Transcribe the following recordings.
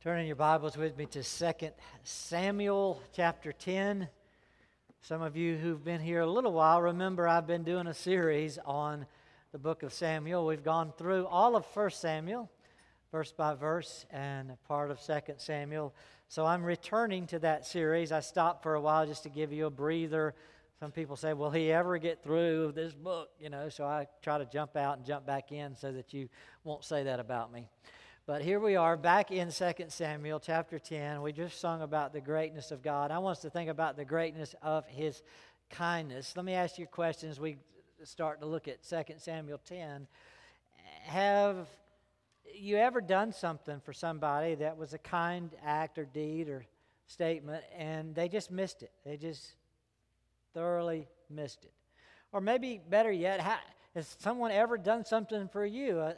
Turning your Bibles with me to 2 Samuel chapter 10. Some of you who've been here a little while remember I've been doing a series on the book of Samuel. We've gone through all of 1 Samuel, verse by verse, and part of 2 Samuel. So I'm returning to that series. I stopped for a while just to give you a breather. Some people say, Will he ever get through this book? You know, so I try to jump out and jump back in so that you won't say that about me. But here we are back in 2 Samuel chapter 10. We just sung about the greatness of God. I want us to think about the greatness of his kindness. Let me ask you a question as we start to look at 2 Samuel 10. Have you ever done something for somebody that was a kind act or deed or statement and they just missed it? They just thoroughly missed it. Or maybe better yet, has someone ever done something for you? Uh,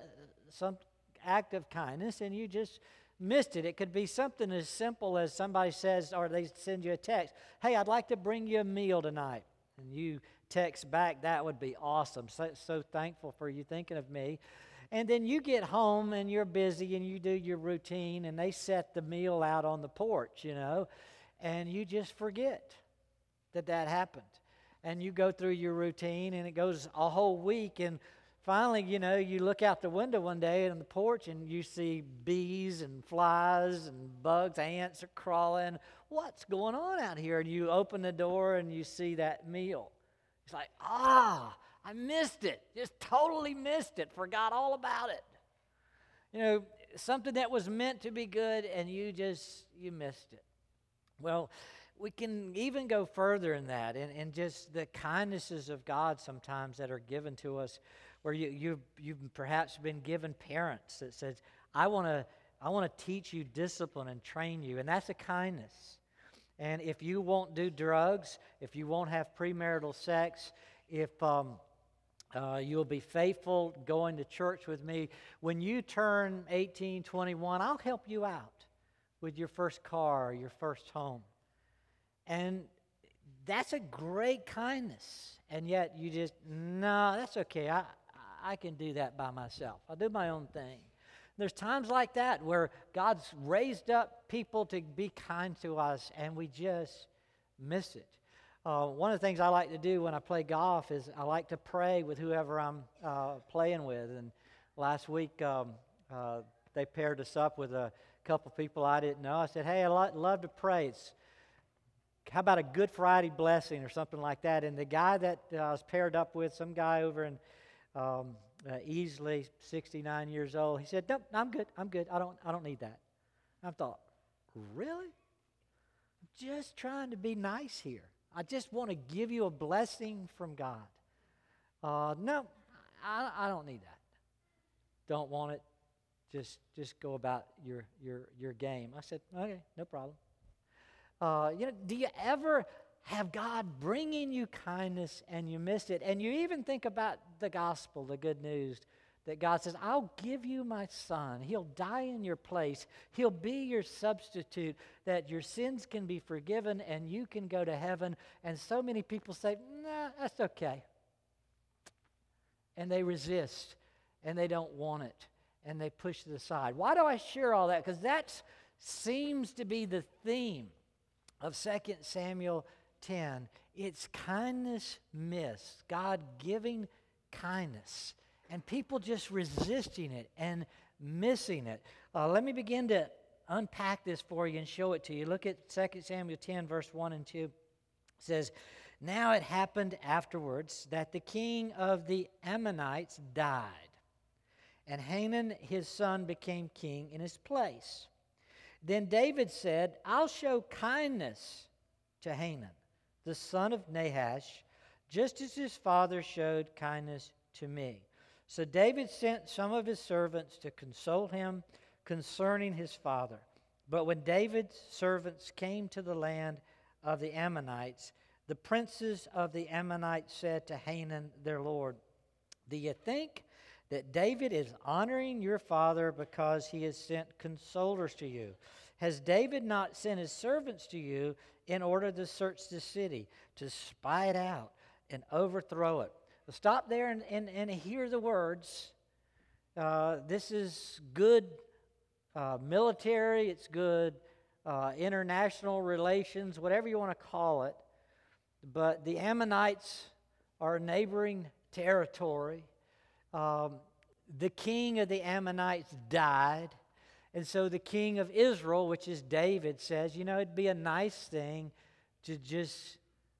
some, act of kindness and you just missed it. It could be something as simple as somebody says, or they send you a text, Hey, I'd like to bring you a meal tonight. And you text back, That would be awesome. So, so thankful for you thinking of me. And then you get home and you're busy and you do your routine and they set the meal out on the porch, you know, and you just forget that that happened. And you go through your routine and it goes a whole week and finally, you know, you look out the window one day on the porch and you see bees and flies and bugs, ants are crawling. What's going on out here? And you open the door and you see that meal. It's like, ah, I missed it. Just totally missed it. Forgot all about it. You know, something that was meant to be good and you just, you missed it. Well, we can even go further in that and, and just the kindnesses of God sometimes that are given to us where you, you, you've perhaps been given parents that says, I want to I want to teach you discipline and train you. And that's a kindness. And if you won't do drugs, if you won't have premarital sex, if um, uh, you'll be faithful going to church with me, when you turn 18, 21, I'll help you out with your first car or your first home. And that's a great kindness. And yet you just, no, that's okay. I, I can do that by myself. I'll do my own thing. There's times like that where God's raised up people to be kind to us and we just miss it. Uh, one of the things I like to do when I play golf is I like to pray with whoever I'm uh, playing with. And last week um, uh, they paired us up with a couple people I didn't know. I said, Hey, I'd love to pray. It's, how about a Good Friday blessing or something like that? And the guy that uh, I was paired up with, some guy over in um, uh, easily 69 years old. He said, "No, I'm good. I'm good. I don't. I don't need that." I thought, really? I'm just trying to be nice here. I just want to give you a blessing from God. Uh, no, I, I don't need that. Don't want it. Just just go about your your your game. I said, okay, no problem. Uh, you know, do you ever have God bringing you kindness and you miss it. And you even think about the gospel, the good news that God says, I'll give you my son. He'll die in your place. He'll be your substitute, that your sins can be forgiven and you can go to heaven. And so many people say, nah, that's okay. And they resist and they don't want it and they push it aside. Why do I share all that? Because that seems to be the theme of 2 Samuel 10, it's kindness missed, God giving kindness, and people just resisting it and missing it. Uh, let me begin to unpack this for you and show it to you. Look at 2 Samuel 10, verse 1 and 2. It says, Now it happened afterwards that the king of the Ammonites died, and Hanun his son became king in his place. Then David said, I'll show kindness to Hanun the son of Nahash, just as his father showed kindness to me. So David sent some of his servants to console him concerning his father. But when David's servants came to the land of the Ammonites, the princes of the Ammonites said to Hanan their lord, Do you think that David is honoring your father because he has sent consolers to you? Has David not sent his servants to you in order to search the city, to spy it out and overthrow it? Well, stop there and, and, and hear the words. Uh, this is good uh, military, it's good uh, international relations, whatever you want to call it. But the Ammonites are a neighboring territory. Um, the king of the Ammonites died. And so the king of Israel, which is David, says, you know, it'd be a nice thing to just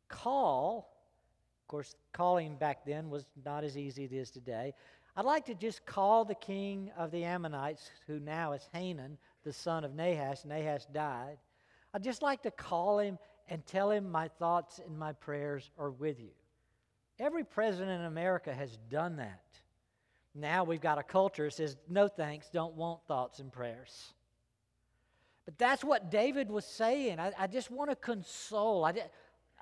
call. Of course, calling back then was not as easy as it is today. I'd like to just call the king of the Ammonites, who now is Hanan, the son of Nahash. Nahash died. I'd just like to call him and tell him my thoughts and my prayers are with you. Every president in America has done that. Now we've got a culture that says, no thanks, don't want thoughts and prayers. But that's what David was saying. I, I just want to console. I,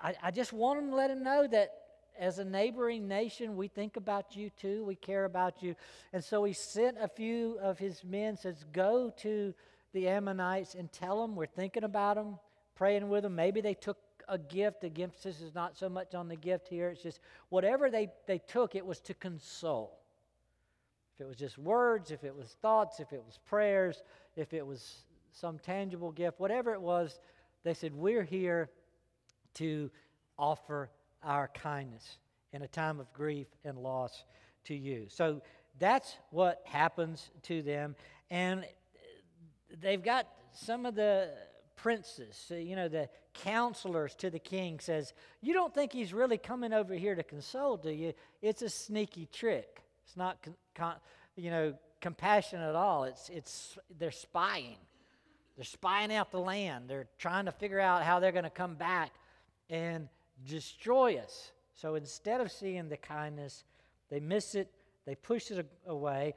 I, I just want him to let him know that as a neighboring nation, we think about you too. We care about you. And so he sent a few of his men, says, Go to the Ammonites and tell them we're thinking about them, praying with them. Maybe they took a gift. The emphasis is not so much on the gift here. It's just whatever they, they took, it was to console. If it was just words, if it was thoughts, if it was prayers, if it was some tangible gift, whatever it was, they said, We're here to offer our kindness in a time of grief and loss to you. So that's what happens to them. And they've got some of the princes, you know, the counselors to the king says, You don't think he's really coming over here to console, do you? It's a sneaky trick. It's not, con- con- you know, compassion at all. It's, it's, they're spying. They're spying out the land. They're trying to figure out how they're going to come back and destroy us. So instead of seeing the kindness, they miss it, they push it away,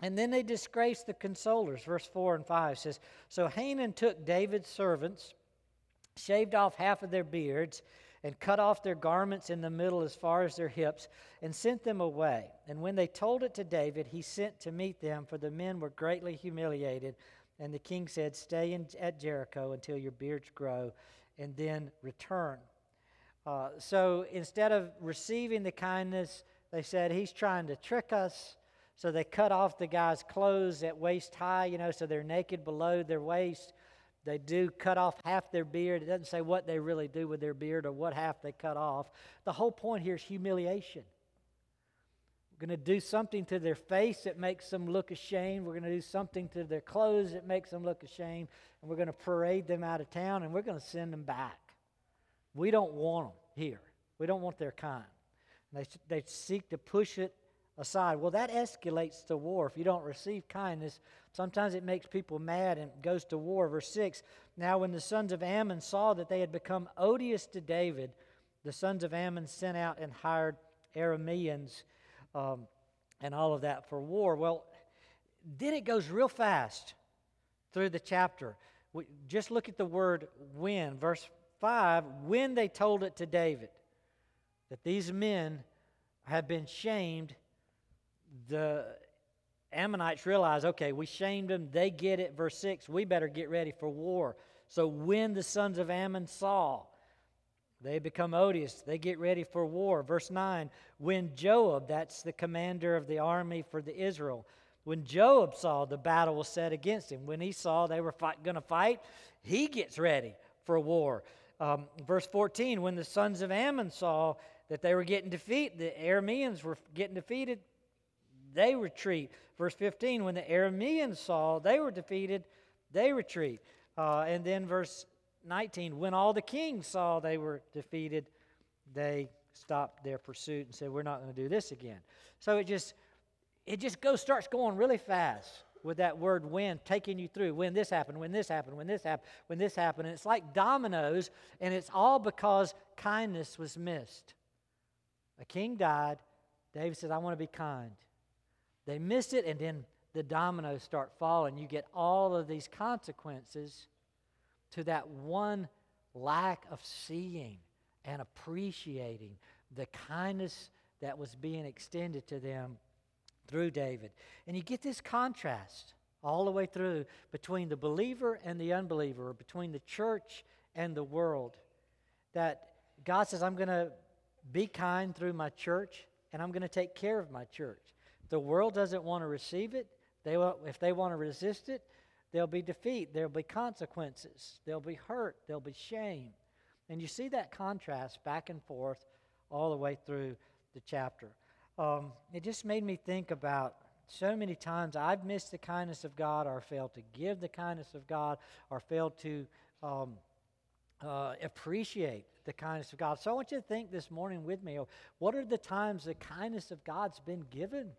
and then they disgrace the consolers. Verse 4 and 5 says So Hanan took David's servants, shaved off half of their beards, and cut off their garments in the middle as far as their hips, and sent them away. And when they told it to David, he sent to meet them, for the men were greatly humiliated. And the king said, Stay in, at Jericho until your beards grow, and then return. Uh, so instead of receiving the kindness, they said, He's trying to trick us. So they cut off the guy's clothes at waist high, you know, so they're naked below their waist. They do cut off half their beard. It doesn't say what they really do with their beard or what half they cut off. The whole point here is humiliation. We're going to do something to their face that makes them look ashamed. We're going to do something to their clothes that makes them look ashamed. And we're going to parade them out of town and we're going to send them back. We don't want them here. We don't want their kind. They, they seek to push it aside. Well, that escalates to war. If you don't receive kindness, sometimes it makes people mad and goes to war. Verse 6 Now, when the sons of Ammon saw that they had become odious to David, the sons of Ammon sent out and hired Arameans um, and all of that for war. Well, then it goes real fast through the chapter. We, just look at the word when, verse 5 when they told it to David that these men have been shamed, the Ammonites realize, okay, we shamed them. They get it. Verse 6 we better get ready for war. So when the sons of Ammon saw, they become odious. They get ready for war. Verse 9 when Joab, that's the commander of the army for the Israel, when Joab saw the battle was set against him, when he saw they were going to fight, he gets ready for war. Um, verse 14, when the sons of Ammon saw that they were getting defeated, the Arameans were getting defeated, they retreat. Verse 15, when the Arameans saw they were defeated, they retreat. Uh, and then verse 19, when all the kings saw they were defeated, they stopped their pursuit and said, We're not going to do this again. So it just it just goes starts going really fast with that word when taking you through when this happened, when this happened, when this happened, when this happened. And it's like dominoes, and it's all because kindness was missed. A king died. David said, I want to be kind. They miss it, and then the dominoes start falling. You get all of these consequences to that one lack of seeing and appreciating the kindness that was being extended to them through David. And you get this contrast all the way through between the believer and the unbeliever, between the church and the world. That God says, I'm going to be kind through my church and I'm going to take care of my church. The world doesn't want to receive it, They will, if they want to resist it, there'll be defeat, there'll be consequences, there'll be hurt, there'll be shame. And you see that contrast back and forth all the way through the chapter. Um, it just made me think about so many times I've missed the kindness of God or failed to give the kindness of God or failed to um, uh, appreciate the kindness of God. So I want you to think this morning with me what are the times the kindness of God's been given?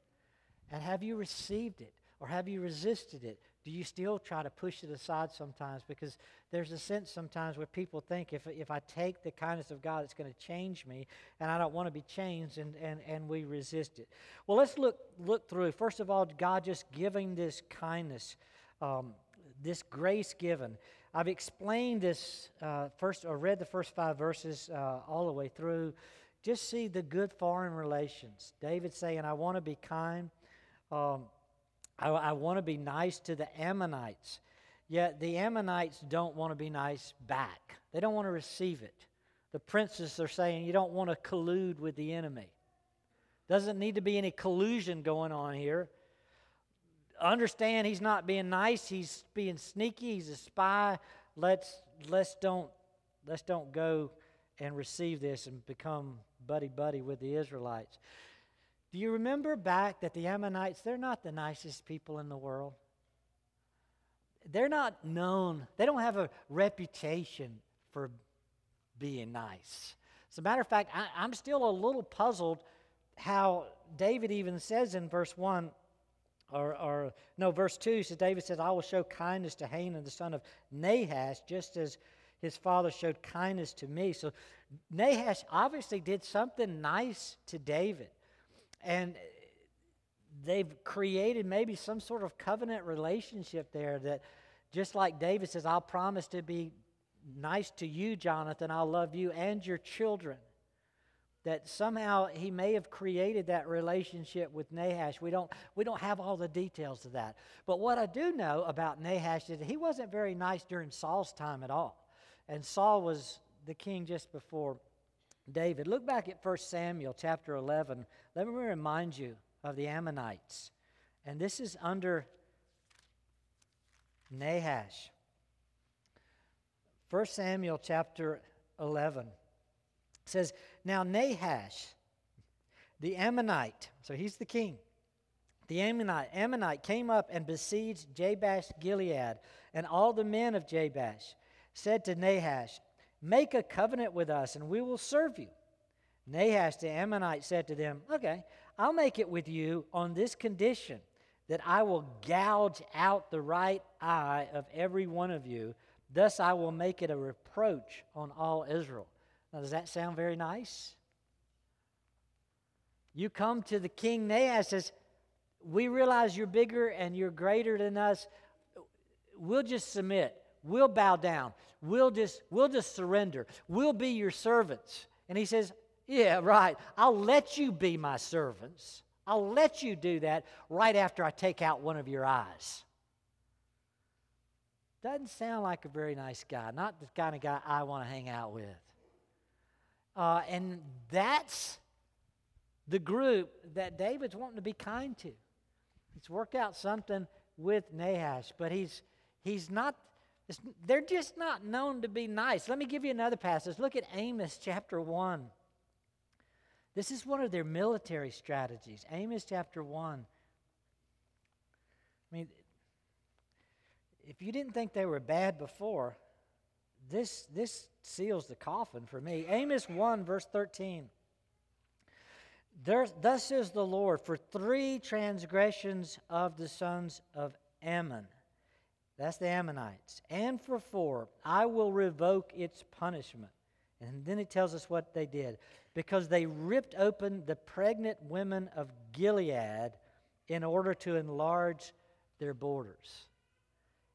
And have you received it? Or have you resisted it? Do you still try to push it aside sometimes? Because there's a sense sometimes where people think if, if I take the kindness of God, it's going to change me, and I don't want to be changed, and, and, and we resist it. Well, let's look, look through. First of all, God just giving this kindness, um, this grace given. I've explained this uh, first, or read the first five verses uh, all the way through. Just see the good foreign relations. David saying, I want to be kind. Um, I, I want to be nice to the Ammonites. Yet the Ammonites don't want to be nice back, they don't want to receive it. The princes are saying, You don't want to collude with the enemy. Doesn't need to be any collusion going on here understand he's not being nice, he's being sneaky, he's a spy. Let's let's don't let's don't go and receive this and become buddy buddy with the Israelites. Do you remember back that the Ammonites, they're not the nicest people in the world? They're not known, they don't have a reputation for being nice. As a matter of fact, I, I'm still a little puzzled how David even says in verse 1 or, or no, verse 2 says, David says, I will show kindness to Hanan, the son of Nahash, just as his father showed kindness to me. So Nahash obviously did something nice to David. And they've created maybe some sort of covenant relationship there that just like David says, I'll promise to be nice to you, Jonathan, I'll love you and your children that somehow he may have created that relationship with Nahash. We don't, we don't have all the details of that. But what I do know about Nahash is he wasn't very nice during Saul's time at all. And Saul was the king just before David. Look back at 1 Samuel chapter 11. Let me remind you of the Ammonites. And this is under Nahash. 1 Samuel chapter 11 says, Now Nahash, the Ammonite, so he's the king, the Ammonite, Ammonite came up and besieged Jabesh Gilead, and all the men of Jabesh said to Nahash, Make a covenant with us, and we will serve you. Nahash the Ammonite said to them, Okay, I'll make it with you on this condition that I will gouge out the right eye of every one of you. Thus I will make it a reproach on all Israel. Now, does that sound very nice? You come to the king Nahash says, We realize you're bigger and you're greater than us. We'll just submit. We'll bow down. We'll just, we'll just surrender. We'll be your servants. And he says, Yeah, right. I'll let you be my servants. I'll let you do that right after I take out one of your eyes. Doesn't sound like a very nice guy. Not the kind of guy I want to hang out with. Uh, and that's the group that David's wanting to be kind to. He's worked out something with Nahash, but he's, he's not, they're just not known to be nice. Let me give you another passage. Look at Amos chapter 1. This is one of their military strategies. Amos chapter 1. I mean, if you didn't think they were bad before, this, this seals the coffin for me. Amos 1, verse 13. There, thus says the Lord, for three transgressions of the sons of Ammon, that's the Ammonites, and for four, I will revoke its punishment. And then it tells us what they did. Because they ripped open the pregnant women of Gilead in order to enlarge their borders.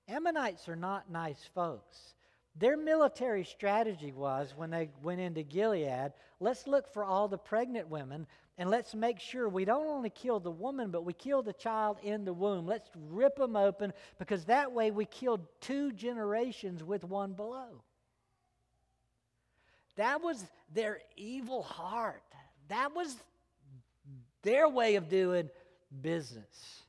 Ammonites are not nice folks. Their military strategy was when they went into Gilead let's look for all the pregnant women and let's make sure we don't only kill the woman, but we kill the child in the womb. Let's rip them open because that way we killed two generations with one blow. That was their evil heart. That was their way of doing business.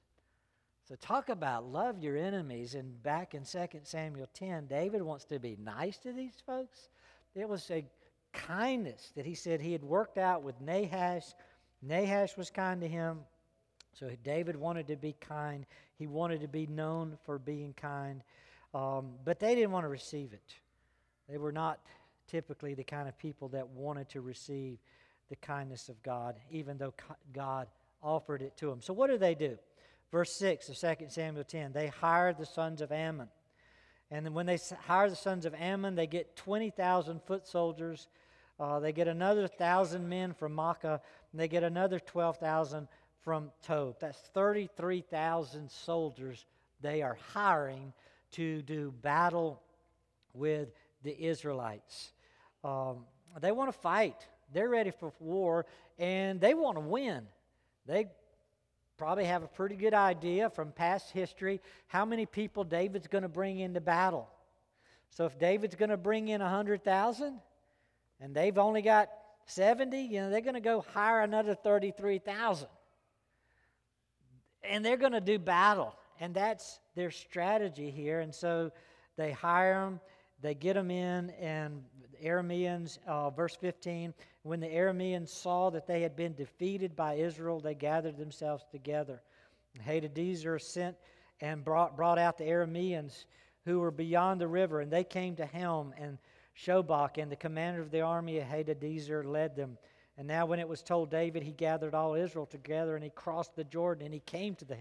So, talk about love your enemies. And back in 2 Samuel 10, David wants to be nice to these folks. It was a kindness that he said he had worked out with Nahash. Nahash was kind to him. So, David wanted to be kind. He wanted to be known for being kind. Um, but they didn't want to receive it. They were not typically the kind of people that wanted to receive the kindness of God, even though God offered it to them. So, what do they do? Verse 6 of 2 Samuel 10 they hired the sons of Ammon. And then when they hire the sons of Ammon, they get 20,000 foot soldiers. Uh, they get another 1,000 men from Maacah, and they get another 12,000 from Tob. That's 33,000 soldiers they are hiring to do battle with the Israelites. Um, they want to fight. They're ready for war, and they want to win. They probably have a pretty good idea from past history how many people David's going to bring into battle. So if David's going to bring in 100,000 and they've only got 70, you know, they're going to go hire another 33,000. And they're going to do battle. And that's their strategy here. And so they hire them, they get them in, and the Arameans, uh, verse 15, when the Arameans saw that they had been defeated by Israel, they gathered themselves together. Hadadezer sent and brought, brought out the Arameans who were beyond the river, and they came to Helam and Shobach, and the commander of the army of Hadadezer led them. And now, when it was told David, he gathered all Israel together, and he crossed the Jordan, and he came to the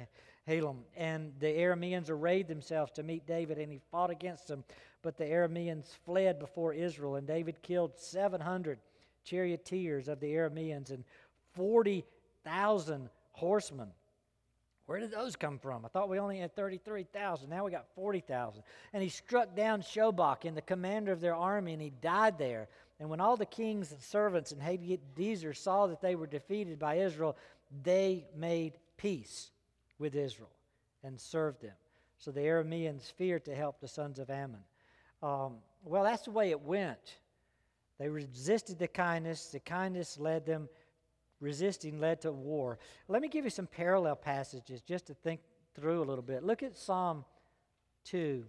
Helam. And the Arameans arrayed themselves to meet David, and he fought against them. But the Arameans fled before Israel, and David killed 700 charioteers of the Arameans and 40,000 horsemen. Where did those come from? I thought we only had 33,000. Now we got 40,000. And he struck down Shobach and the commander of their army, and he died there. And when all the kings and servants and Hadadezer saw that they were defeated by Israel, they made peace with Israel and served them. So the Arameans feared to help the sons of Ammon. Um, well, that's the way it went. They resisted the kindness. The kindness led them, resisting led to war. Let me give you some parallel passages just to think through a little bit. Look at Psalm 2.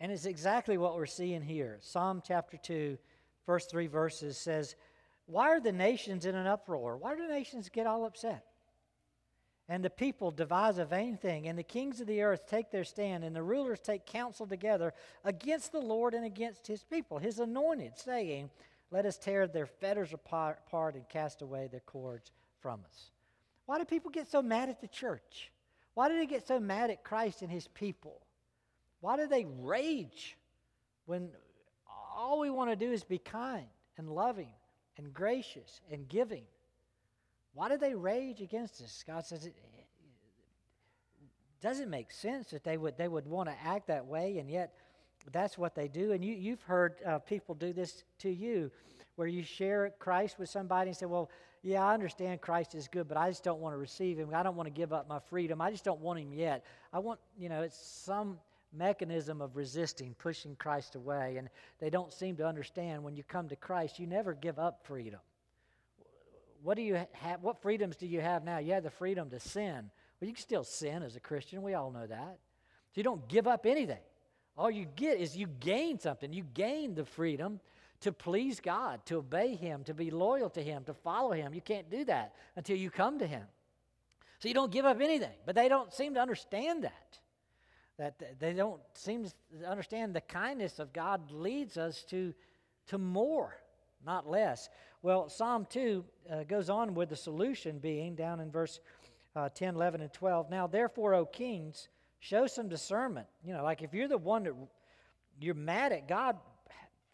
And it's exactly what we're seeing here. Psalm chapter 2, first three verses says, Why are the nations in an uproar? Why do nations get all upset? And the people devise a vain thing, and the kings of the earth take their stand, and the rulers take counsel together against the Lord and against his people, his anointed, saying, Let us tear their fetters apart and cast away their cords from us. Why do people get so mad at the church? Why do they get so mad at Christ and his people? Why do they rage when all we want to do is be kind and loving and gracious and giving? Why do they rage against us? God says it doesn't make sense that they would they would want to act that way, and yet that's what they do. And you you've heard uh, people do this to you, where you share Christ with somebody and say, "Well, yeah, I understand Christ is good, but I just don't want to receive Him. I don't want to give up my freedom. I just don't want Him yet. I want you know it's some." mechanism of resisting, pushing Christ away. And they don't seem to understand when you come to Christ, you never give up freedom what do you have? What freedoms do you have now? You have the freedom to sin. Well, you can still sin as a Christian. We all know that. So you don't give up anything. All you get is you gain something. You gain the freedom to please God, to obey Him, to be loyal to Him, to follow Him. You can't do that until you come to Him. So you don't give up anything. But they don't seem to understand that. That they don't seem to understand the kindness of God leads us to, to more, not less. Well, Psalm 2 uh, goes on with the solution being down in verse uh, 10, 11, and 12. Now, therefore, O kings, show some discernment. You know, like if you're the one that you're mad at God,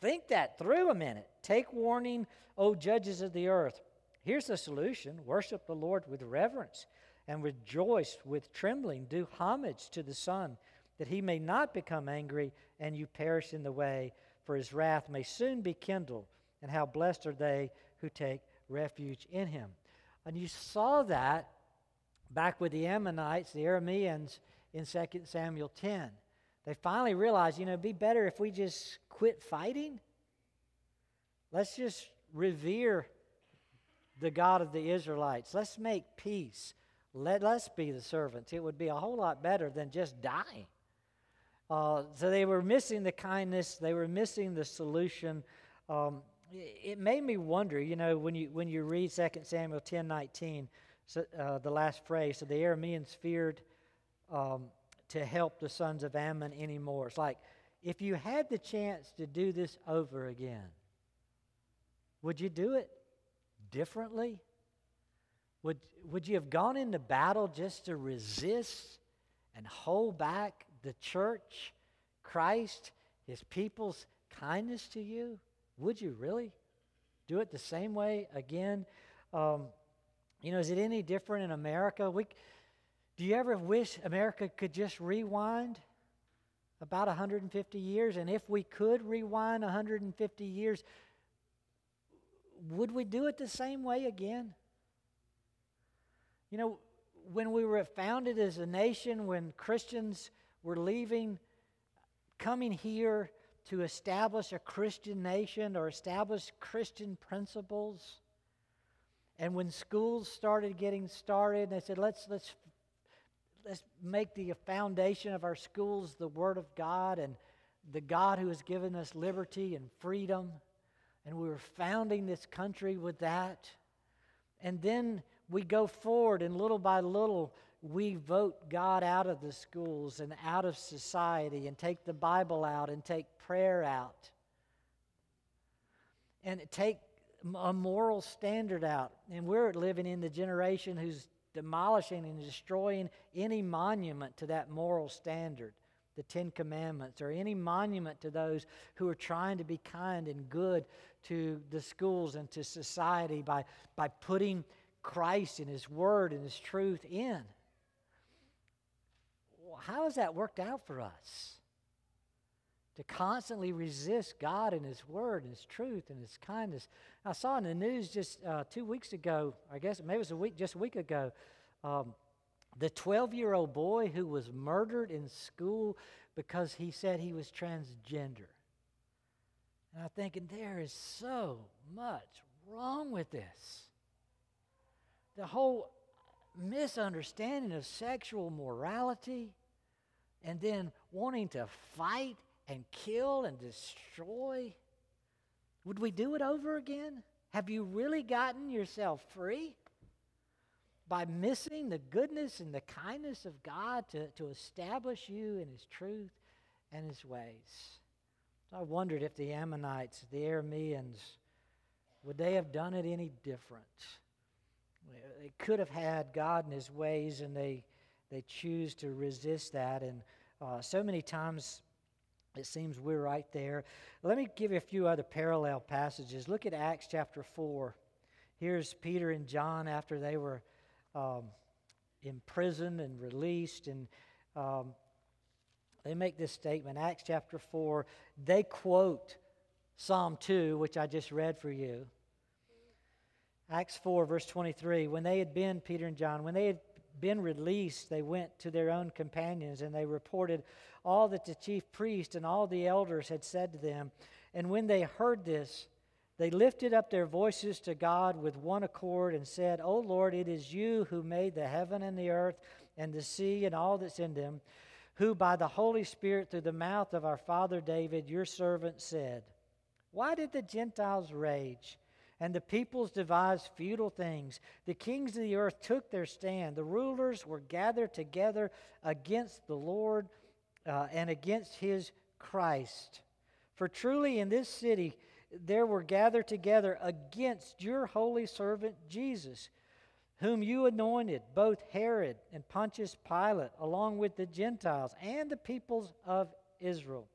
think that through a minute. Take warning, O judges of the earth. Here's the solution worship the Lord with reverence and rejoice with trembling. Do homage to the Son, that he may not become angry and you perish in the way, for his wrath may soon be kindled and how blessed are they who take refuge in him. And you saw that back with the Ammonites, the Arameans, in 2 Samuel 10. They finally realized, you know, it'd be better if we just quit fighting. Let's just revere the God of the Israelites. Let's make peace. Let us be the servants. It would be a whole lot better than just dying. Uh, so they were missing the kindness, they were missing the solution. Um, it made me wonder, you know, when you when you read 2 Samuel 10 19, so, uh, the last phrase, so the Arameans feared um, to help the sons of Ammon anymore. It's like, if you had the chance to do this over again, would you do it differently? Would, would you have gone into battle just to resist and hold back the church, Christ, his people's kindness to you? Would you really do it the same way again? Um, you know, is it any different in America? We, do you ever wish America could just rewind about 150 years? And if we could rewind 150 years, would we do it the same way again? You know, when we were founded as a nation, when Christians were leaving, coming here to establish a Christian nation or establish Christian principles, and when schools started getting started, they said, let's, let's, let's make the foundation of our schools the Word of God and the God who has given us liberty and freedom and we were founding this country with that. And then we go forward, and little by little, we vote God out of the schools and out of society and take the Bible out and take prayer out and take a moral standard out. And we're living in the generation who's demolishing and destroying any monument to that moral standard the Ten Commandments or any monument to those who are trying to be kind and good to the schools and to society by, by putting Christ and His Word and His truth in. How has that worked out for us? To constantly resist God and His Word and His truth and His kindness. I saw in the news just uh, two weeks ago, I guess maybe it was a week, just a week ago, um, the 12 year old boy who was murdered in school because he said he was transgender. And I'm thinking, there is so much wrong with this. The whole misunderstanding of sexual morality and then wanting to fight and kill and destroy. Would we do it over again? Have you really gotten yourself free? by missing the goodness and the kindness of God to, to establish you in His truth and His ways. I wondered if the Ammonites, the Arameans, would they have done it any different? They could have had God and His ways, and they they choose to resist that. And uh, so many times it seems we're right there. Let me give you a few other parallel passages. Look at Acts chapter 4. Here's Peter and John after they were um, imprisoned and released. And um, they make this statement, Acts chapter 4. They quote Psalm 2, which I just read for you. Acts 4, verse 23. When they had been, Peter and John, when they had been released, they went to their own companions and they reported all that the chief priest and all the elders had said to them. And when they heard this, they lifted up their voices to God with one accord and said, O Lord, it is you who made the heaven and the earth and the sea and all that's in them, who by the Holy Spirit through the mouth of our father David, your servant, said, Why did the Gentiles rage? And the peoples devised futile things. The kings of the earth took their stand. The rulers were gathered together against the Lord uh, and against his Christ. For truly in this city, there were gathered together against your holy servant Jesus, whom you anointed, both Herod and Pontius Pilate, along with the Gentiles and the peoples of Israel,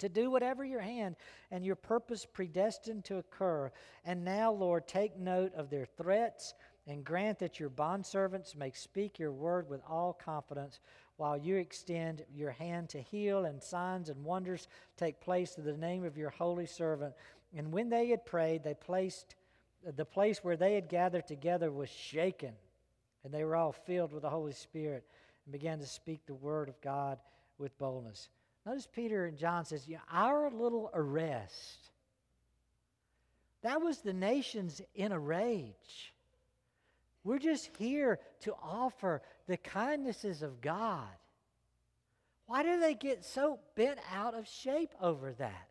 to do whatever your hand and your purpose predestined to occur. And now, Lord, take note of their threats and grant that your bondservants may speak your word with all confidence while you extend your hand to heal and signs and wonders take place in the name of your holy servant and when they had prayed, they placed the place where they had gathered together was shaken, and they were all filled with the Holy Spirit and began to speak the word of God with boldness. Notice Peter and John says, you know, our little arrest That was the nations in a rage. We're just here to offer the kindnesses of God. Why do they get so bent out of shape over that?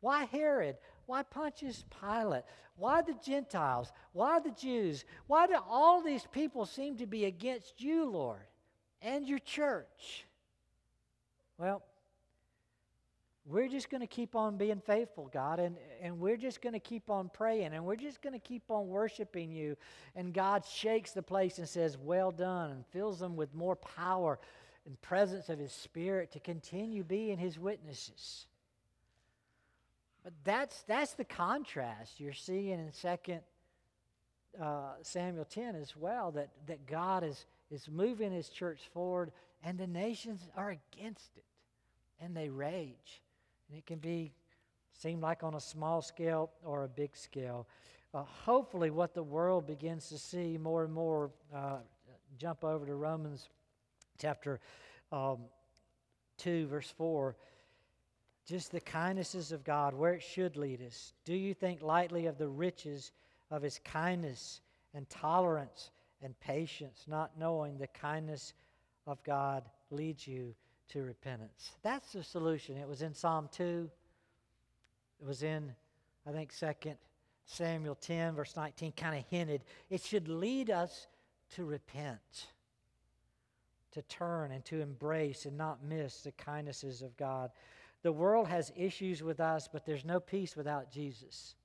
Why Herod? Why Pontius Pilate? Why the Gentiles? Why the Jews? Why do all these people seem to be against you, Lord, and your church? Well, we're just going to keep on being faithful, God, and, and we're just going to keep on praying, and we're just going to keep on worshiping you. And God shakes the place and says, Well done, and fills them with more power and presence of His Spirit to continue being His witnesses. But that's, that's the contrast you're seeing in 2 uh, Samuel 10 as well, that, that God is, is moving his church forward and the nations are against it and they rage. And it can be seem like on a small scale or a big scale. Uh, hopefully, what the world begins to see more and more, uh, jump over to Romans chapter um, 2, verse 4 just the kindnesses of God, where it should lead us. Do you think lightly of the riches of His kindness and tolerance and patience, not knowing the kindness of God leads you to repentance? That's the solution. It was in Psalm 2, it was in, I think, 2 Samuel 10, verse 19, kind of hinted. It should lead us to repent, to turn and to embrace and not miss the kindnesses of God. The world has issues with us, but there's no peace without Jesus.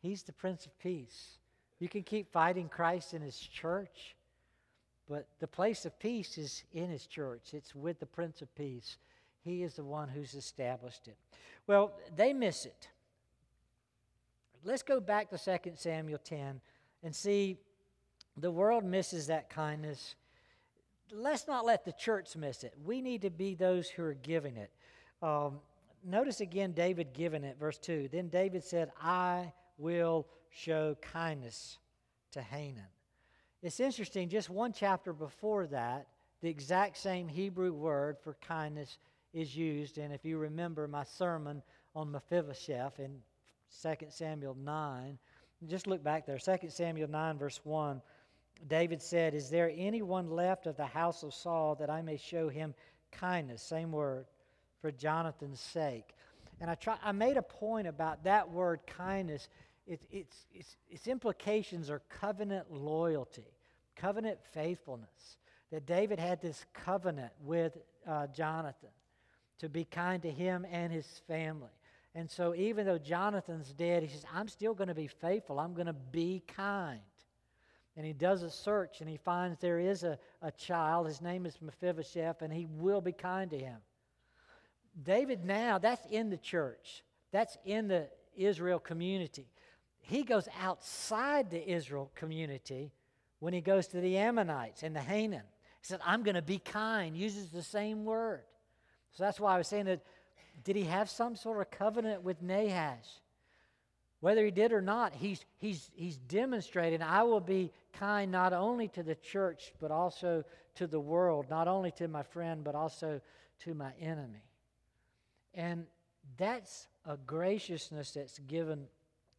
He's the Prince of Peace. You can keep fighting Christ in His church, but the place of peace is in His church. It's with the Prince of Peace. He is the one who's established it. Well, they miss it. Let's go back to 2 Samuel 10 and see the world misses that kindness. Let's not let the church miss it. We need to be those who are giving it. Um, notice again David giving it, verse 2. Then David said, I will show kindness to Hanun. It's interesting, just one chapter before that, the exact same Hebrew word for kindness is used. And if you remember my sermon on Mephibosheth in 2 Samuel 9, just look back there. 2 Samuel 9, verse 1, David said, Is there anyone left of the house of Saul that I may show him kindness? Same word for Jonathan's sake. And I, try, I made a point about that word kindness. It, it's, it's, its implications are covenant loyalty, covenant faithfulness. That David had this covenant with uh, Jonathan to be kind to him and his family. And so, even though Jonathan's dead, he says, I'm still going to be faithful. I'm going to be kind. And he does a search and he finds there is a, a child. His name is Mephibosheth, and he will be kind to him. David now, that's in the church, that's in the Israel community. He goes outside the Israel community when he goes to the Ammonites and the Hanun. He said, I'm going to be kind, uses the same word. So that's why I was saying that did he have some sort of covenant with Nahash? Whether he did or not, he's, he's, he's demonstrating I will be kind not only to the church, but also to the world, not only to my friend, but also to my enemy. And that's a graciousness that's given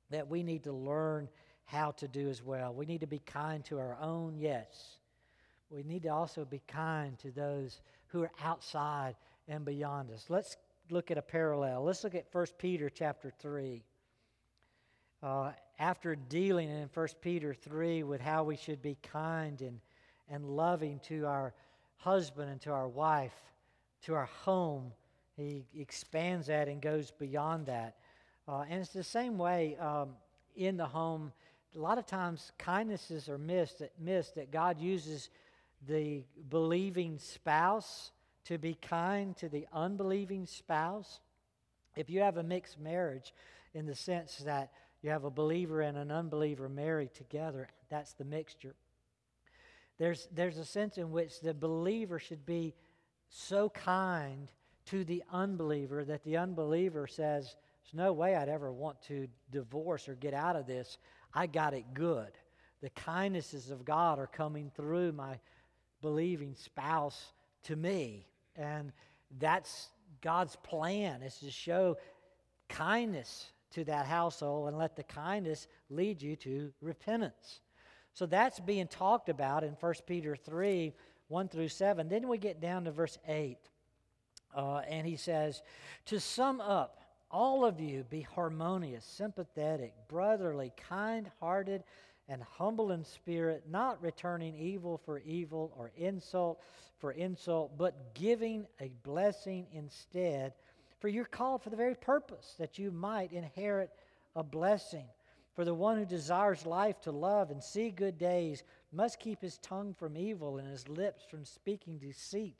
that we need to learn how to do as well. We need to be kind to our own, yes. We need to also be kind to those who are outside and beyond us. Let's look at a parallel. Let's look at 1 Peter chapter 3. Uh, after dealing in 1 Peter 3 with how we should be kind and, and loving to our husband and to our wife, to our home, he expands that and goes beyond that. Uh, and it's the same way um, in the home. A lot of times, kindnesses are missed that, missed that God uses the believing spouse to be kind to the unbelieving spouse. If you have a mixed marriage, in the sense that you have a believer and an unbeliever married together, that's the mixture. There's, there's a sense in which the believer should be so kind to the unbeliever that the unbeliever says, There's no way I'd ever want to divorce or get out of this. I got it good. The kindnesses of God are coming through my believing spouse to me. And that's God's plan is to show kindness to that household and let the kindness lead you to repentance. So that's being talked about in 1 Peter 3 1 through 7. Then we get down to verse 8. Uh, and he says, To sum up, all of you be harmonious, sympathetic, brotherly, kind hearted, and humble in spirit, not returning evil for evil or insult for insult, but giving a blessing instead. For you're called for the very purpose that you might inherit a blessing. For the one who desires life to love and see good days must keep his tongue from evil and his lips from speaking deceit.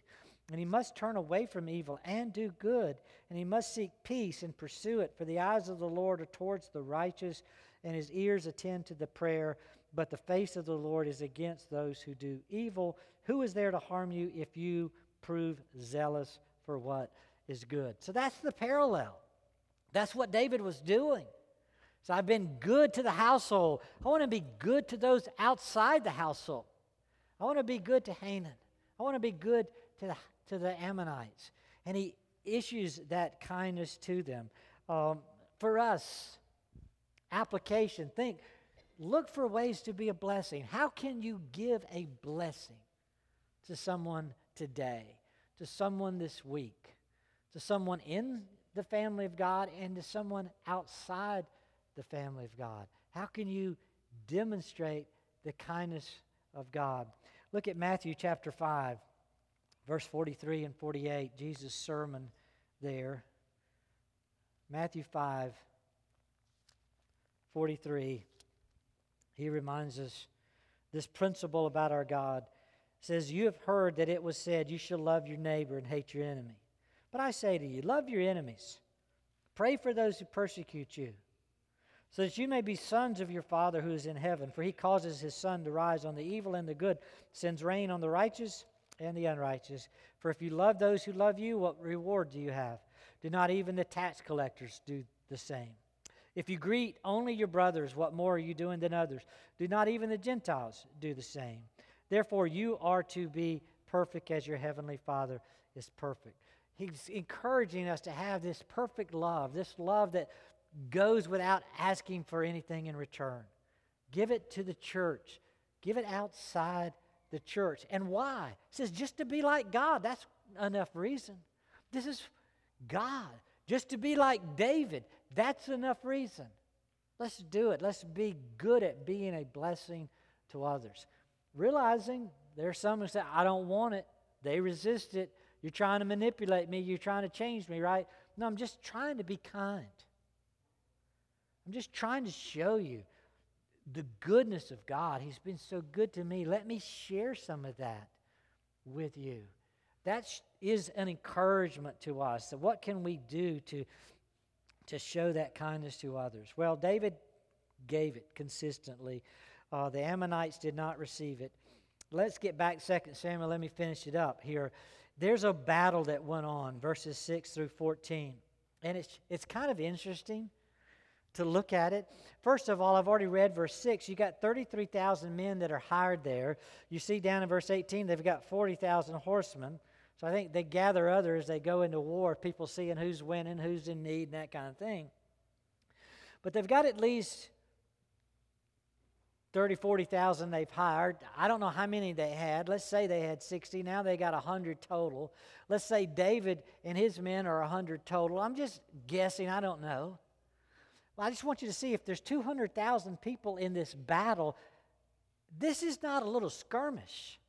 And he must turn away from evil and do good, and he must seek peace and pursue it. For the eyes of the Lord are towards the righteous, and his ears attend to the prayer. But the face of the Lord is against those who do evil. Who is there to harm you if you prove zealous for what is good? So that's the parallel. That's what David was doing. So I've been good to the household. I want to be good to those outside the household. I want to be good to Hanan. I want to be good to the, to the Ammonites. And he issues that kindness to them. Um, for us, application, think, look for ways to be a blessing. How can you give a blessing to someone today, to someone this week, to someone in the family of God, and to someone outside the family of God? How can you demonstrate the kindness of God? Look at Matthew chapter 5, verse 43 and 48, Jesus' sermon there. Matthew 5, 43, he reminds us this principle about our God says, You have heard that it was said, You shall love your neighbor and hate your enemy. But I say to you, love your enemies, pray for those who persecute you so that you may be sons of your Father who is in heaven. For he causes his sun to rise on the evil and the good, sends rain on the righteous and the unrighteous. For if you love those who love you, what reward do you have? Do not even the tax collectors do the same? If you greet only your brothers, what more are you doing than others? Do not even the Gentiles do the same? Therefore, you are to be perfect as your heavenly Father is perfect. He's encouraging us to have this perfect love, this love that goes without asking for anything in return. Give it to the church, give it outside the church. And why? It says just to be like God. That's enough reason. This is God. Just to be like David. That's enough reason. Let's do it. Let's be good at being a blessing to others. Realizing there's some who say, I don't want it. They resist it. You're trying to manipulate me. You're trying to change me, right? No, I'm just trying to be kind. I'm just trying to show you the goodness of God. He's been so good to me. Let me share some of that with you. That is an encouragement to us. So, what can we do to, to show that kindness to others? Well, David gave it consistently. Uh, the Ammonites did not receive it. Let's get back 2 Samuel. Let me finish it up here. There's a battle that went on, verses 6 through 14. And it's, it's kind of interesting to look at it. First of all, I've already read verse 6. You got 33,000 men that are hired there. You see down in verse 18, they've got 40,000 horsemen. So I think they gather others, they go into war, people seeing who's winning, who's in need, and that kind of thing. But they've got at least 30, 40,000 they've hired. I don't know how many they had. Let's say they had 60. Now they got 100 total. Let's say David and his men are 100 total. I'm just guessing. I don't know. Well, I just want you to see if there's 200,000 people in this battle, this is not a little skirmish.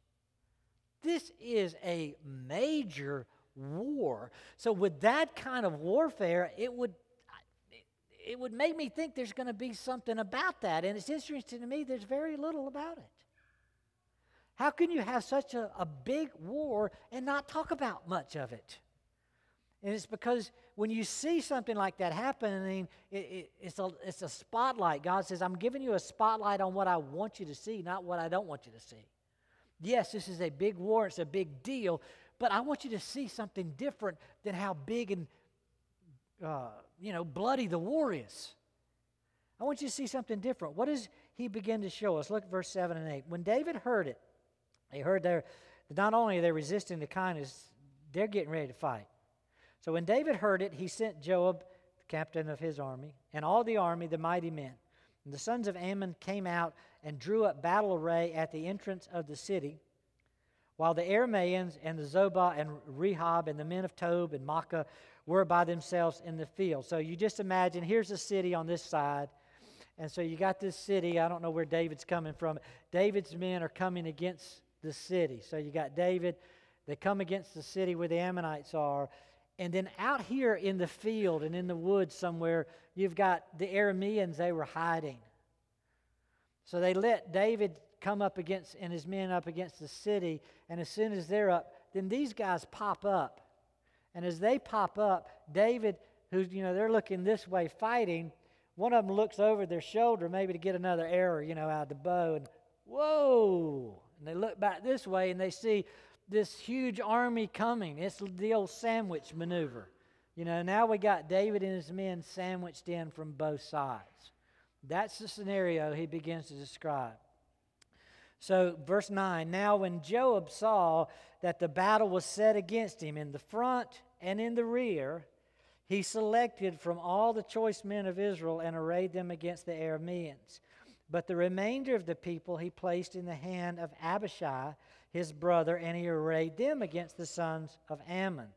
This is a major war. So, with that kind of warfare, it would it would make me think there's going to be something about that. And it's interesting to me, there's very little about it. How can you have such a, a big war and not talk about much of it? And it's because when you see something like that happening, it, it, it's, a, it's a spotlight. God says, I'm giving you a spotlight on what I want you to see, not what I don't want you to see. Yes, this is a big war, it's a big deal, but I want you to see something different than how big and, uh, you know, bloody the war is. I want you to see something different. What does he begin to show us? Look at verse 7 and 8. When David heard it, he heard they're, not only are they resisting the kindness, they're getting ready to fight. So when David heard it, he sent Joab, captain of his army, and all the army, the mighty men. And the sons of Ammon came out and drew up battle array at the entrance of the city, while the Arameans and the Zobah and Rehob and the men of Tob and Maacah were by themselves in the field. So you just imagine here's a city on this side. And so you got this city. I don't know where David's coming from. David's men are coming against the city. So you got David. They come against the city where the Ammonites are. And then out here in the field and in the woods somewhere, you've got the Arameans, they were hiding. So they let David come up against and his men up against the city. And as soon as they're up, then these guys pop up. And as they pop up, David, who's, you know, they're looking this way fighting, one of them looks over their shoulder maybe to get another arrow, you know, out of the bow. And whoa! And they look back this way and they see this huge army coming. It's the old sandwich maneuver. You know, now we got David and his men sandwiched in from both sides. That's the scenario he begins to describe. So, verse 9 Now, when Joab saw that the battle was set against him in the front and in the rear, he selected from all the choice men of Israel and arrayed them against the Arameans. But the remainder of the people he placed in the hand of Abishai, his brother, and he arrayed them against the sons of Ammon.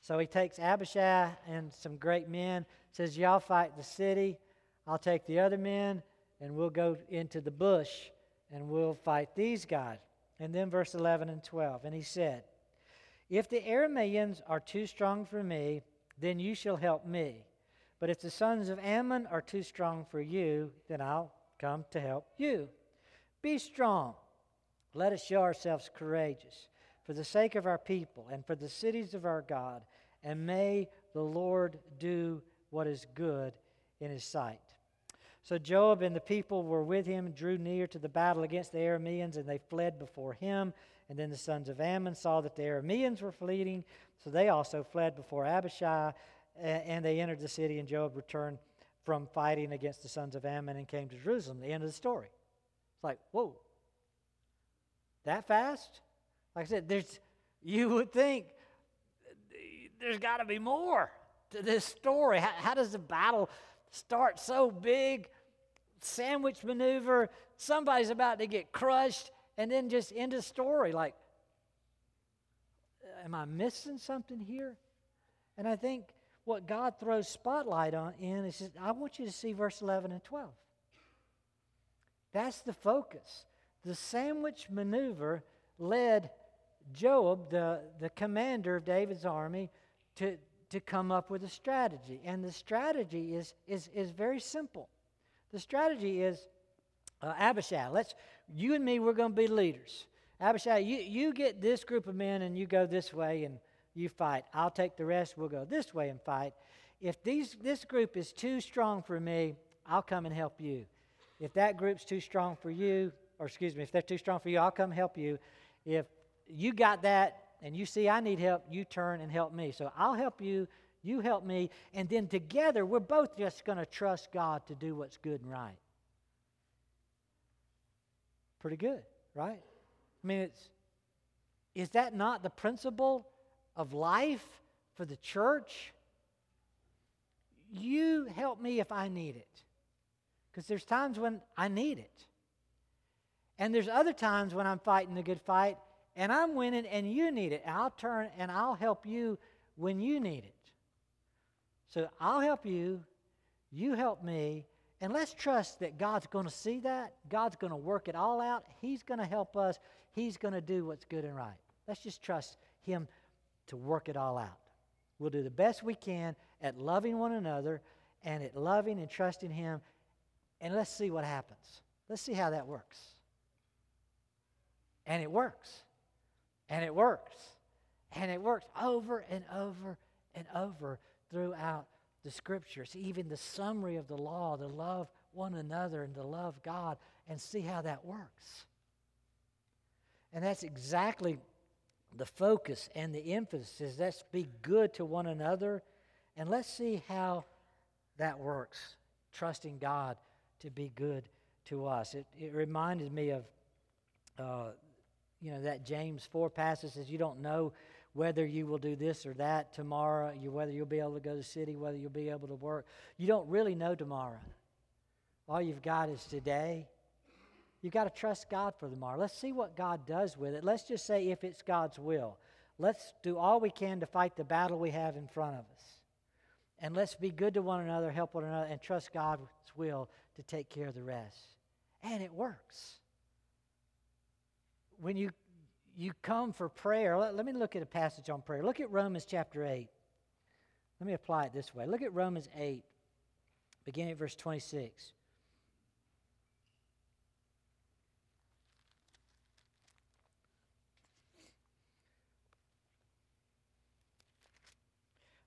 So he takes Abishai and some great men, says, Y'all fight the city, I'll take the other men, and we'll go into the bush and we'll fight these guys. And then verse 11 and 12. And he said, If the Arameans are too strong for me, then you shall help me. But if the sons of Ammon are too strong for you, then I'll come to help you. Be strong let us show ourselves courageous for the sake of our people and for the cities of our God, and may the Lord do what is good in his sight. So Joab and the people were with him, drew near to the battle against the Arameans, and they fled before him. And then the sons of Ammon saw that the Arameans were fleeing, so they also fled before Abishai, and they entered the city, and Joab returned from fighting against the sons of Ammon and came to Jerusalem. The end of the story. It's like, whoa, that fast? Like I said, there's you would think there's got to be more to this story. How, how, does the battle start so big? Sandwich maneuver, somebody's about to get crushed, and then just end the story. Like, am I missing something here? And I think what God throws spotlight on in is I want you to see verse 11 and 12. That's the focus. The sandwich maneuver led Joab, the, the commander of David's army, to, to come up with a strategy. And the strategy is, is, is very simple. The strategy is uh, Abishai, let's, you and me, we're going to be leaders. Abishai, you, you get this group of men and you go this way and you fight. I'll take the rest, we'll go this way and fight. If these, this group is too strong for me, I'll come and help you. If that group's too strong for you, or excuse me, if they're too strong for you, I'll come help you. If you got that and you see I need help, you turn and help me. So I'll help you, you help me, and then together we're both just going to trust God to do what's good and right. Pretty good, right? I mean, it's is that not the principle of life for the church? You help me if I need it. Because there's times when I need it. And there's other times when I'm fighting the good fight and I'm winning and you need it. I'll turn and I'll help you when you need it. So I'll help you, you help me, and let's trust that God's going to see that. God's going to work it all out. He's going to help us. He's going to do what's good and right. Let's just trust Him to work it all out. We'll do the best we can at loving one another and at loving and trusting Him, and let's see what happens. Let's see how that works. And it works. And it works. And it works over and over and over throughout the scriptures. Even the summary of the law to love one another and to love God and see how that works. And that's exactly the focus and the emphasis. Let's be good to one another and let's see how that works. Trusting God to be good to us. It, it reminded me of uh, you know, that James 4 passage says, You don't know whether you will do this or that tomorrow, you, whether you'll be able to go to the city, whether you'll be able to work. You don't really know tomorrow. All you've got is today. You've got to trust God for tomorrow. Let's see what God does with it. Let's just say if it's God's will. Let's do all we can to fight the battle we have in front of us. And let's be good to one another, help one another, and trust God's will to take care of the rest. And it works. When you you come for prayer, let, let me look at a passage on prayer. Look at Romans chapter 8. Let me apply it this way. Look at Romans 8, beginning at verse 26.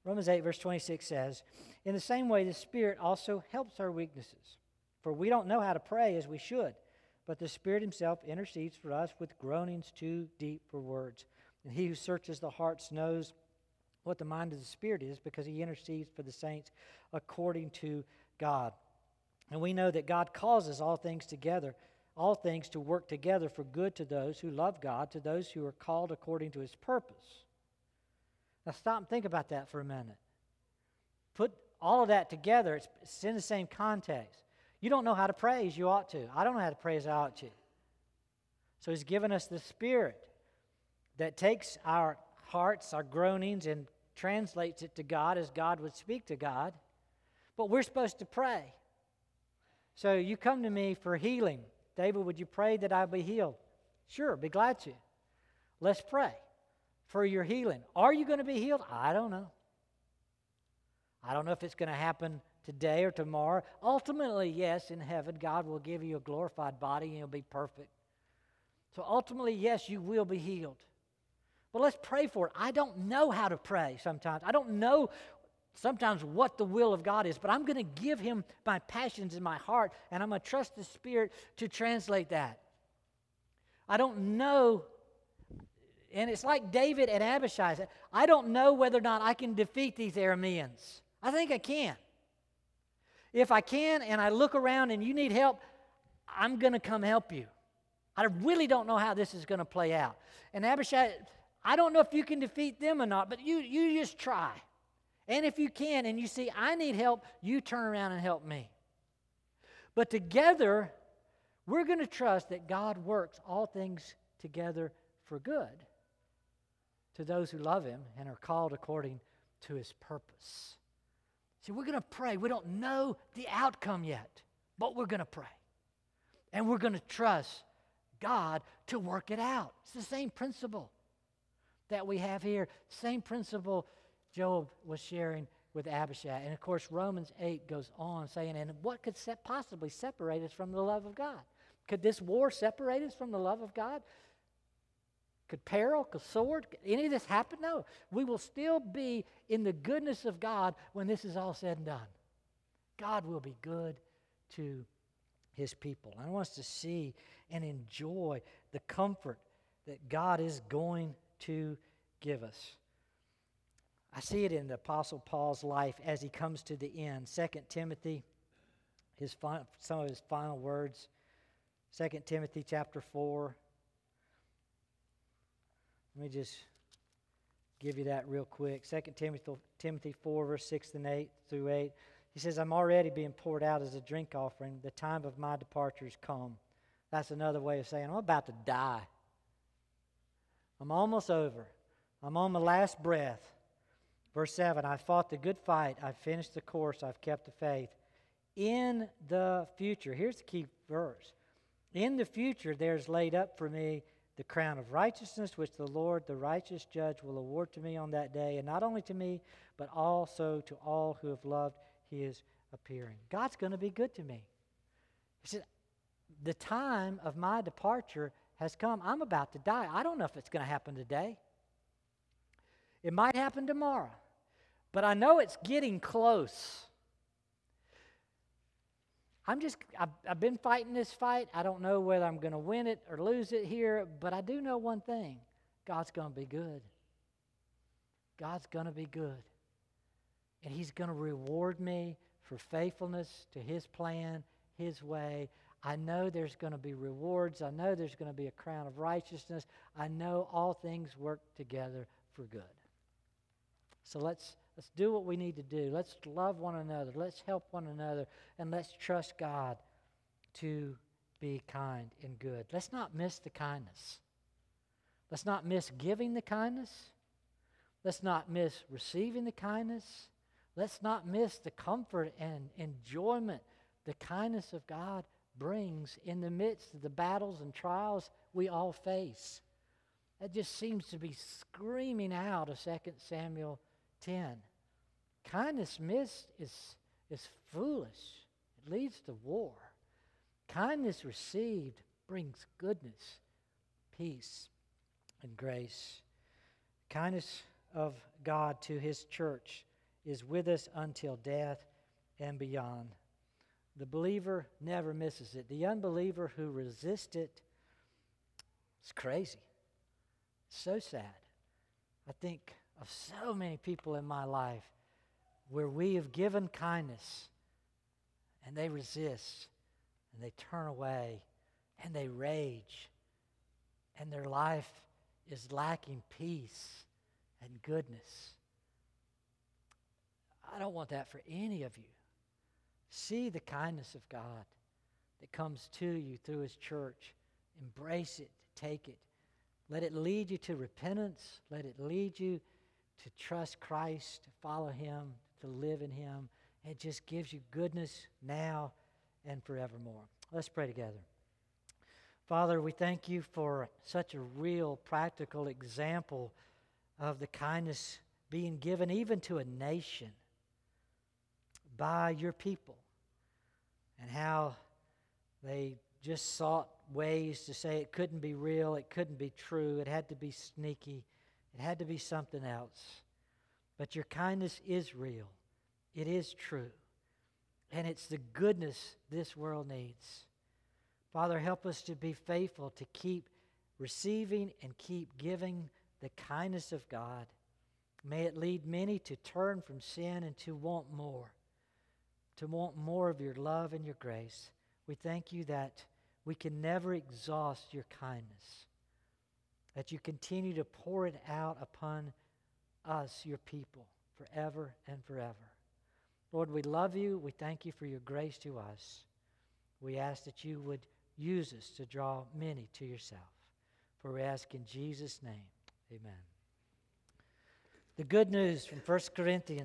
Romans 8, verse 26 says, In the same way, the Spirit also helps our weaknesses. For we don't know how to pray as we should, but the Spirit Himself intercedes for us with groanings too deep for words. And He who searches the hearts knows what the mind of the Spirit is, because He intercedes for the saints according to God. And we know that God causes all things together, all things to work together for good to those who love God, to those who are called according to His purpose. Now, stop and think about that for a minute. Put all of that together, it's, it's in the same context. You don't know how to pray as you ought to. I don't know how to pray as I ought to. So, He's given us the Spirit that takes our hearts, our groanings, and translates it to God as God would speak to God. But we're supposed to pray. So, you come to me for healing. David, would you pray that I be healed? Sure, be glad to. Let's pray for your healing. Are you going to be healed? I don't know. I don't know if it's going to happen today or tomorrow. Ultimately, yes, in heaven, God will give you a glorified body and you'll be perfect. So ultimately, yes, you will be healed. But let's pray for it. I don't know how to pray sometimes. I don't know sometimes what the will of God is, but I'm going to give Him my passions in my heart and I'm going to trust the Spirit to translate that. I don't know and it's like David and Abishai I don't know whether or not I can defeat these Arameans. I think I can. If I can and I look around and you need help, I'm going to come help you. I really don't know how this is going to play out. And Abishai, I don't know if you can defeat them or not, but you, you just try. And if you can and you see I need help, you turn around and help me. But together, we're going to trust that God works all things together for good to those who love him and are called according to his purpose. See, we're going to pray. We don't know the outcome yet, but we're going to pray. And we're going to trust God to work it out. It's the same principle that we have here. Same principle Joab was sharing with Abishai. And of course, Romans 8 goes on saying, and what could possibly separate us from the love of God? Could this war separate us from the love of God? Could peril, could sword, could any of this happen? No. We will still be in the goodness of God when this is all said and done. God will be good to his people. I want us to see and enjoy the comfort that God is going to give us. I see it in the Apostle Paul's life as he comes to the end. 2 Timothy, his final, some of his final words. 2 Timothy chapter 4, let me just give you that real quick. 2 Timothy, Timothy 4, verse 6 and 8 through 8. He says, I'm already being poured out as a drink offering. The time of my departure is come. That's another way of saying, I'm about to die. I'm almost over. I'm on my last breath. Verse 7 I fought the good fight. I've finished the course. I've kept the faith. In the future, here's the key verse. In the future, there's laid up for me the crown of righteousness which the Lord, the righteous judge, will award to me on that day, and not only to me, but also to all who have loved his appearing. God's going to be good to me. He said, The time of my departure has come. I'm about to die. I don't know if it's going to happen today. It might happen tomorrow, but I know it's getting close. I'm just, I've, I've been fighting this fight. I don't know whether I'm going to win it or lose it here, but I do know one thing God's going to be good. God's going to be good. And He's going to reward me for faithfulness to His plan, His way. I know there's going to be rewards. I know there's going to be a crown of righteousness. I know all things work together for good. So let's let's do what we need to do. Let's love one another. Let's help one another and let's trust God to be kind and good. Let's not miss the kindness. Let's not miss giving the kindness. Let's not miss receiving the kindness. Let's not miss the comfort and enjoyment the kindness of God brings in the midst of the battles and trials we all face. That just seems to be screaming out of 2 Samuel 10. Kindness missed is, is foolish, it leads to war. Kindness received brings goodness, peace, and grace. Kindness of God to his church is with us until death and beyond. The believer never misses it. The unbeliever who resists it is crazy. so sad. I think of so many people in my life where we have given kindness and they resist and they turn away and they rage and their life is lacking peace and goodness. I don't want that for any of you. See the kindness of God that comes to you through His church. Embrace it, take it. Let it lead you to repentance. Let it lead you to trust Christ, to follow Him, to live in Him. It just gives you goodness now and forevermore. Let's pray together. Father, we thank you for such a real, practical example of the kindness being given even to a nation by your people and how they just sought ways to say it couldn't be real, it couldn't be true, it had to be sneaky, it had to be something else. But your kindness is real, it is true, and it's the goodness this world needs. Father, help us to be faithful to keep receiving and keep giving the kindness of God. May it lead many to turn from sin and to want more, to want more of your love and your grace. We thank you that we can never exhaust your kindness, that you continue to pour it out upon us, your people, forever and forever. Lord, we love you. We thank you for your grace to us. We ask that you would use us to draw many to yourself. For we ask in Jesus' name, amen. The good news from 1 Corinthians.